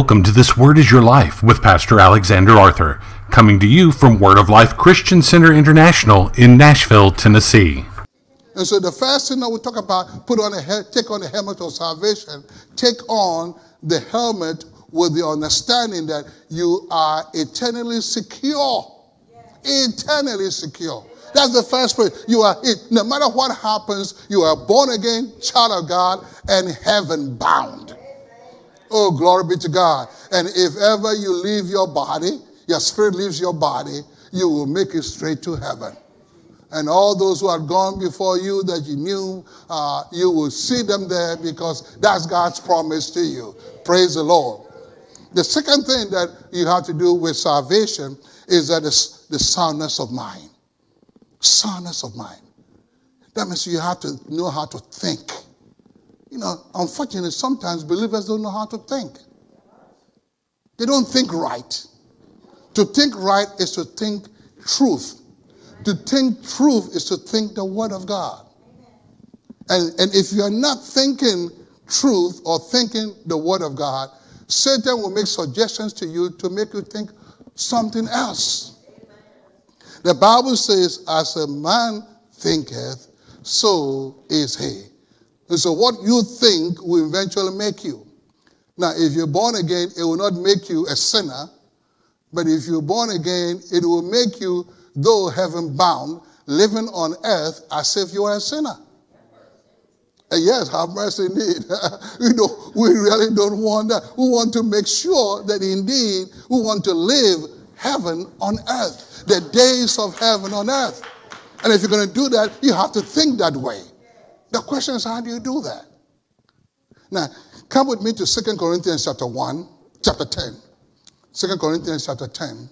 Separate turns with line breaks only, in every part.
Welcome to This Word is Your Life with Pastor Alexander Arthur, coming to you from Word of Life Christian Center International in Nashville, Tennessee.
And so the first thing that we talk about, put on a take on the helmet of salvation, take on the helmet with the understanding that you are eternally secure. Eternally secure. That's the first point. You are, no matter what happens, you are born again, child of God, and heaven bound. Oh, glory be to God. And if ever you leave your body, your spirit leaves your body, you will make it straight to heaven. And all those who had gone before you that you knew, uh, you will see them there because that's God's promise to you. Praise the Lord. The second thing that you have to do with salvation is that it's the soundness of mind. Soundness of mind. That means you have to know how to think. You know, unfortunately, sometimes believers don't know how to think. They don't think right. To think right is to think truth. To think truth is to think the Word of God. And, and if you are not thinking truth or thinking the Word of God, Satan will make suggestions to you to make you think something else. The Bible says, as a man thinketh, so is he. And so what you think will eventually make you. Now, if you're born again, it will not make you a sinner. But if you're born again, it will make you, though heaven bound, living on earth as if you are a sinner. And yes, have mercy indeed. you know, we really don't want that. We want to make sure that indeed we want to live heaven on earth, the days of heaven on earth. And if you're going to do that, you have to think that way. The question is, how do you do that? Now, come with me to 2 Corinthians chapter 1, chapter 10. 2 Corinthians chapter 10.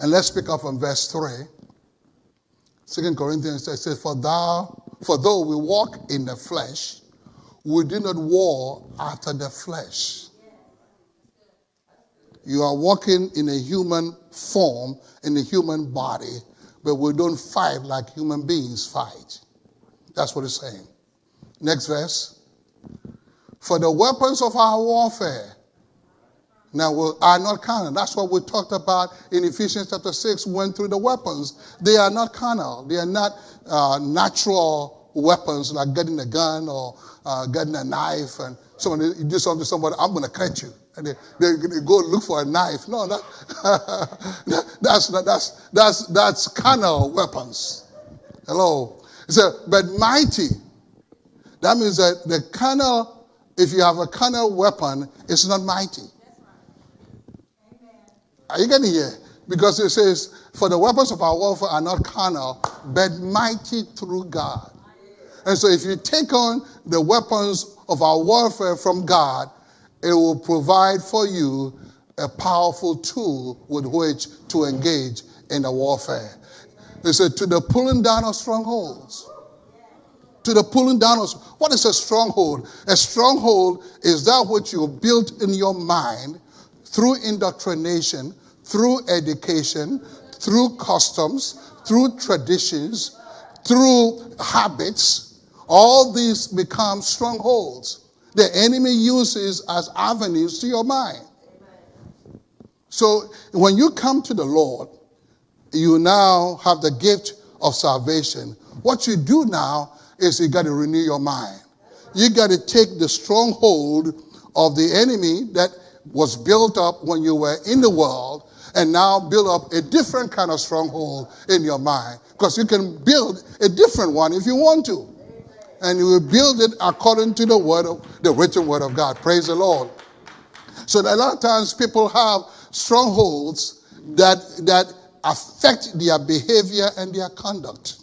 And let's pick up from verse 3. 2 Corinthians says, For thou, for though we walk in the flesh, we do not war after the flesh. You are walking in a human form, in a human body, but we don't fight like human beings fight. That's what it's saying. Next verse. For the weapons of our warfare now we are not carnal. That's what we talked about in Ephesians chapter 6, went through the weapons. They are not carnal. They are not uh, natural weapons like getting a gun or uh, getting a knife and someone you do something to somebody, I'm going to cut you. And they, they, they, go look for a knife. No, that, that's, that's, that's, that's carnal weapons. Hello. But mighty. That means that the carnal, if you have a carnal weapon, it's not mighty. Are you getting here? Because it says, For the weapons of our warfare are not carnal, but mighty through God. And so if you take on the weapons of our warfare from God, it will provide for you a powerful tool with which to engage in the warfare. They said, to the pulling down of strongholds. To the pulling down of what is a stronghold? A stronghold is that which you built in your mind through indoctrination, through education, through customs, through traditions, through habits. All these become strongholds. The enemy uses as avenues to your mind. So when you come to the Lord, you now have the gift of salvation. What you do now is you got to renew your mind. You got to take the stronghold of the enemy that was built up when you were in the world and now build up a different kind of stronghold in your mind. Because you can build a different one if you want to. And you will build it according to the word of the written word of God. Praise the Lord. So a lot of times people have strongholds that that affect their behavior and their conduct.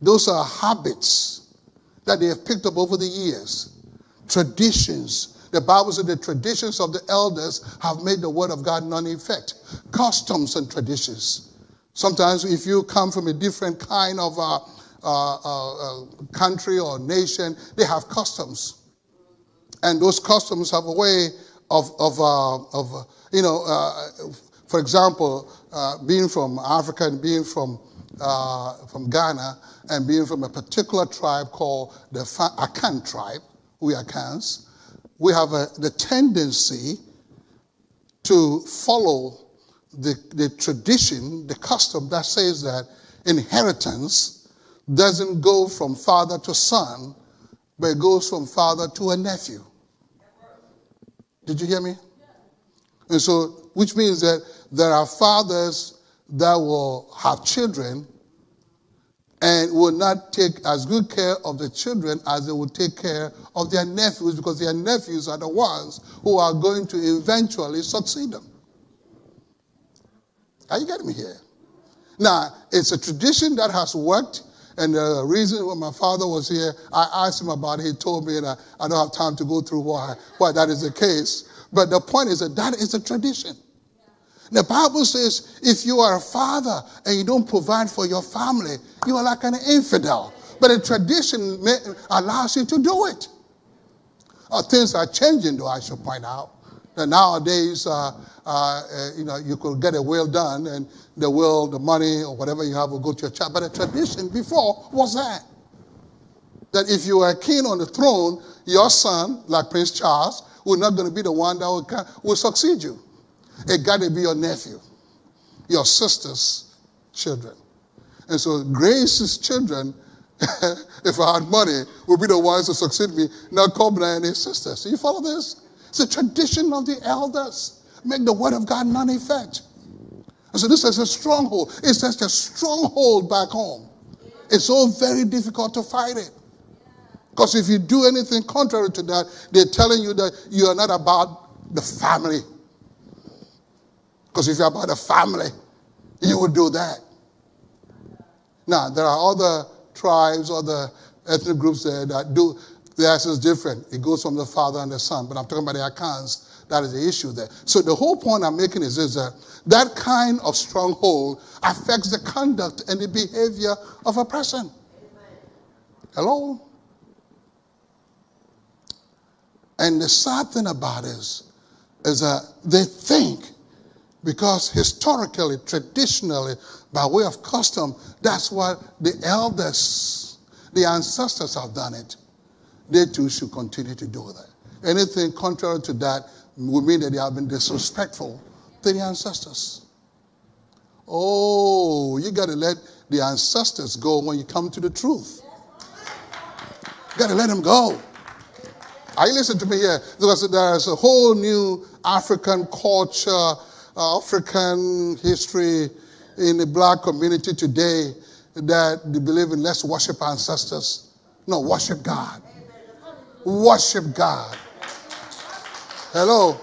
Those are habits that they have picked up over the years, traditions. The Bible says the traditions of the elders have made the word of God non effect. Customs and traditions. Sometimes, if you come from a different kind of uh, uh, uh, country or nation, they have customs. And those customs have a way of, of, uh, of you know, uh, for example, uh, being from Africa and being from, uh, from Ghana and being from a particular tribe called the Akan tribe, we Akans, we have a, the tendency to follow the, the tradition, the custom that says that inheritance doesn't go from father to son, but it goes from father to a nephew. Did you hear me? And so, which means that there are fathers that will have children and will not take as good care of the children as they will take care of their nephews because their nephews are the ones who are going to eventually succeed them. Are you getting me here? Now, it's a tradition that has worked. And the reason when my father was here, I asked him about it. He told me, and I, I don't have time to go through why, why that is the case. But the point is that that is a tradition. The Bible says if you are a father and you don't provide for your family, you are like an infidel. But a tradition allows you to do it. Uh, things are changing, though, I should point out. That nowadays, uh, uh, uh, you know, you could get a will done and the will, the money, or whatever you have will go to your child. But a tradition before was that. That if you are king on the throne, your son, like Prince Charles, will not going to be the one that will succeed you. It got to be your nephew, your sister's children. And so Grace's children, if I had money, would be the ones to succeed me, not Kobna and his sisters. So you follow this? It's a tradition of the elders. Make the word of God non effect. And so this is a stronghold. It's just a stronghold back home. It's so very difficult to fight it. Because if you do anything contrary to that, they're telling you that you are not about the family. Because if you're about the family, you would do that. Now, there are other tribes, other ethnic groups there that do, the answer is different. It goes from the father and the son. But I'm talking about the Akans. That is the issue there. So the whole point I'm making is, is that that kind of stronghold affects the conduct and the behavior of a person. Hello? And the sad thing about it is, is that they think because historically, traditionally, by way of custom, that's what the elders, the ancestors have done it. They too should continue to do that. Anything contrary to that would mean that they have been disrespectful to the ancestors. Oh, you got to let the ancestors go when you come to the truth. You got to let them go. Are you listening to me here? Because there's a whole new African culture African history in the black community today that they believe in let's worship ancestors. No, worship God. Worship God. Hello.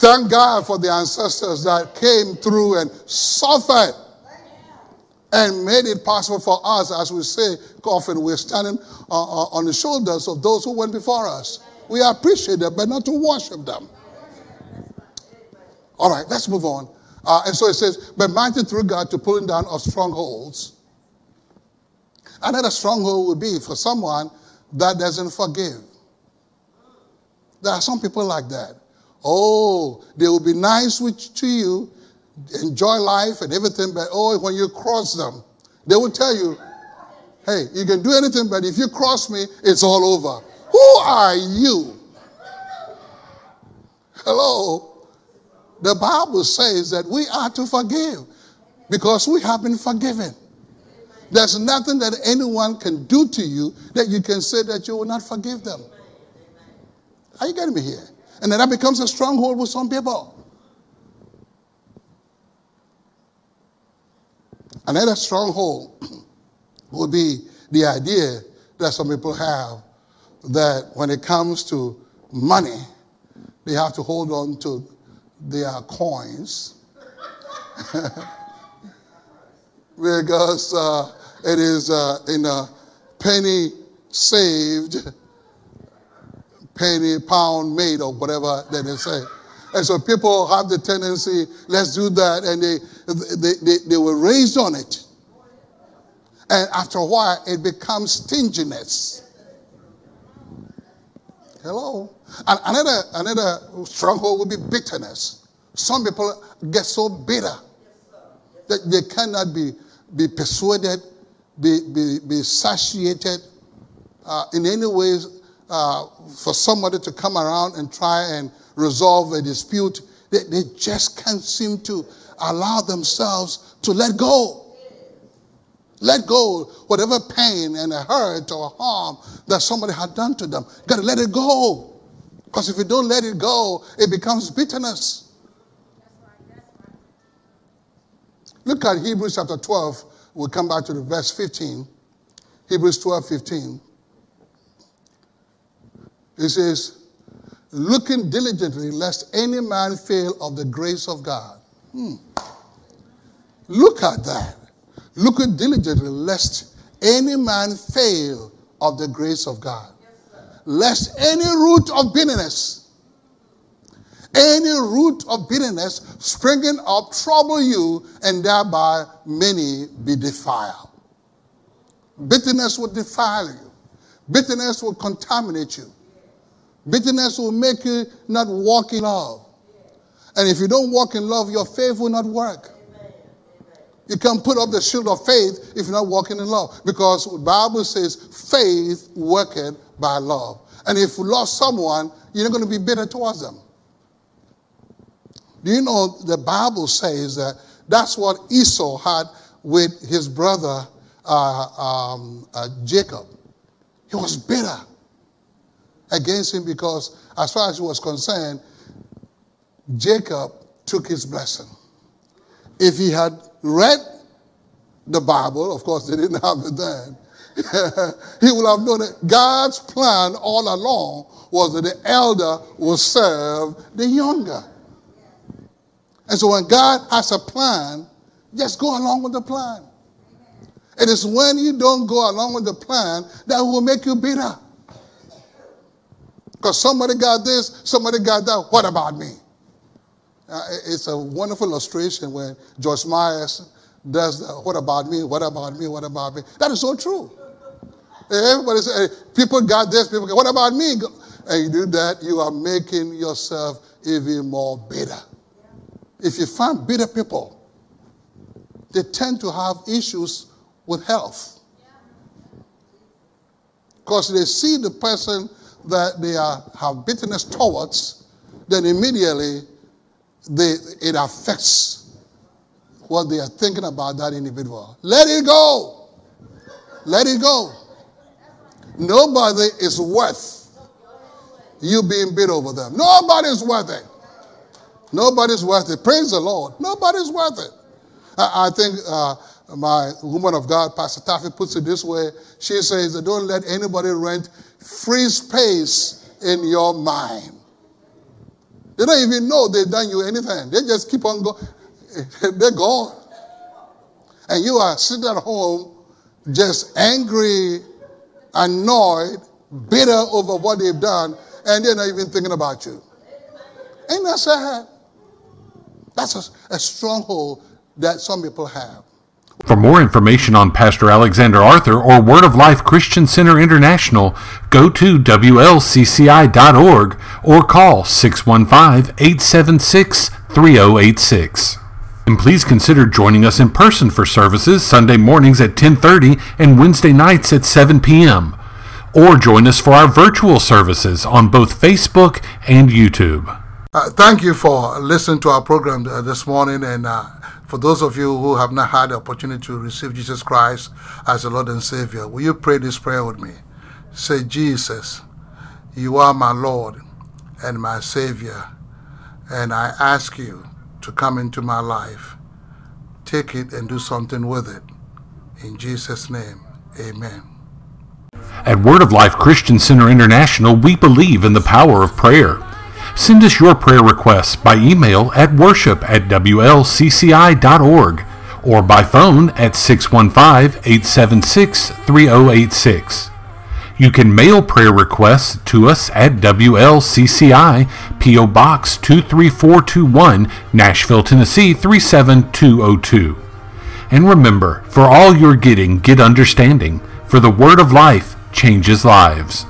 Thank God for the ancestors that came through and suffered and made it possible for us, as we say often, we're standing uh, uh, on the shoulders of those who went before us. We appreciate them, but not to worship them. All right, let's move on. Uh, and so it says, but mighty through God to pulling down of strongholds. Another stronghold would be for someone that doesn't forgive. There are some people like that. Oh, they will be nice with, to you, enjoy life and everything, but oh, when you cross them, they will tell you, hey, you can do anything, but if you cross me, it's all over. Who are you? Hello? The Bible says that we are to forgive because we have been forgiven. There's nothing that anyone can do to you that you can say that you will not forgive them. Are you getting me here? And then that becomes a stronghold with some people. Another stronghold would be the idea that some people have that when it comes to money, they have to hold on to they are coins because uh, it is uh, in a penny saved, penny pound made, or whatever that they say. And so people have the tendency, let's do that, and they, they, they, they were raised on it. And after a while, it becomes stinginess. Hello? Another, another stronghold would be bitterness. Some people get so bitter that they cannot be, be persuaded, be, be, be satiated uh, in any ways uh, for somebody to come around and try and resolve a dispute, they, they just can't seem to allow themselves to let go. Let go whatever pain and hurt or harm that somebody had done to them. You got to let it go. Because if you don't let it go, it becomes bitterness. Look at Hebrews chapter 12. We'll come back to the verse 15. Hebrews 12, 15. It says, looking diligently lest any man fail of the grace of God. Hmm. Look at that. Looking diligently lest any man fail of the grace of God. lest any root of bitterness, any root of bitterness springing up trouble you and thereby many be defiled. Bitterness will defile you. Bitterness will contaminate you. Bitterness will make you not walk in love. And if you don't walk in love, your faith will not work. You can't put up the shield of faith if you're not walking in love. Because the Bible says faith worketh by love. And if you lost someone, you're not going to be bitter towards them. Do you know the Bible says that that's what Esau had with his brother uh, um, uh, Jacob? He was bitter against him because, as far as he was concerned, Jacob took his blessing. If he had read the Bible, of course, they didn't have it then, he would have known that God's plan all along was that the elder will serve the younger. And so when God has a plan, just go along with the plan. It is when you don't go along with the plan that will make you bitter. Because somebody got this, somebody got that. What about me? Uh, it's a wonderful illustration when George Myers does the, what about me, what about me, what about me. That is so true. Everybody say, people got this, people got, what about me? And you do that, you are making yourself even more bitter. If you find bitter people, they tend to have issues with health. Because they see the person that they are, have bitterness towards, then immediately they, it affects what they are thinking about that individual. Let it go. Let it go. Nobody is worth you being bitter over them. Nobody's worth it. Nobody's worth it. Praise the Lord. Nobody's worth it. I, I think uh, my woman of God, Pastor Taffy, puts it this way. She says don't let anybody rent free space in your mind. They don't even know they've done you anything. They just keep on going. They're gone. And you are sitting at home just angry, annoyed, bitter over what they've done, and they're not even thinking about you. Ain't that sad? That's a, a stronghold that some people have.
For more information on Pastor Alexander Arthur or Word of Life Christian Center International, go to WLCCI.org or call 615 876 3086. And please consider joining us in person for services Sunday mornings at 10:30 and Wednesday nights at 7 p.m. Or join us for our virtual services on both Facebook and YouTube.
Uh, thank you for listening to our program uh, this morning. And uh, for those of you who have not had the opportunity to receive Jesus Christ as the Lord and Savior, will you pray this prayer with me? Say, Jesus, you are my Lord and my Savior, and I ask you to come into my life. Take it and do something with it. In Jesus' name, amen.
At Word of Life Christian Center International, we believe in the power of prayer. Send us your prayer requests by email at worship at WLCCI.org or by phone at 615 876 3086. You can mail prayer requests to us at WLCCI, P.O. Box 23421, Nashville, Tennessee 37202. And remember, for all you're getting, get understanding, for the word of life changes lives.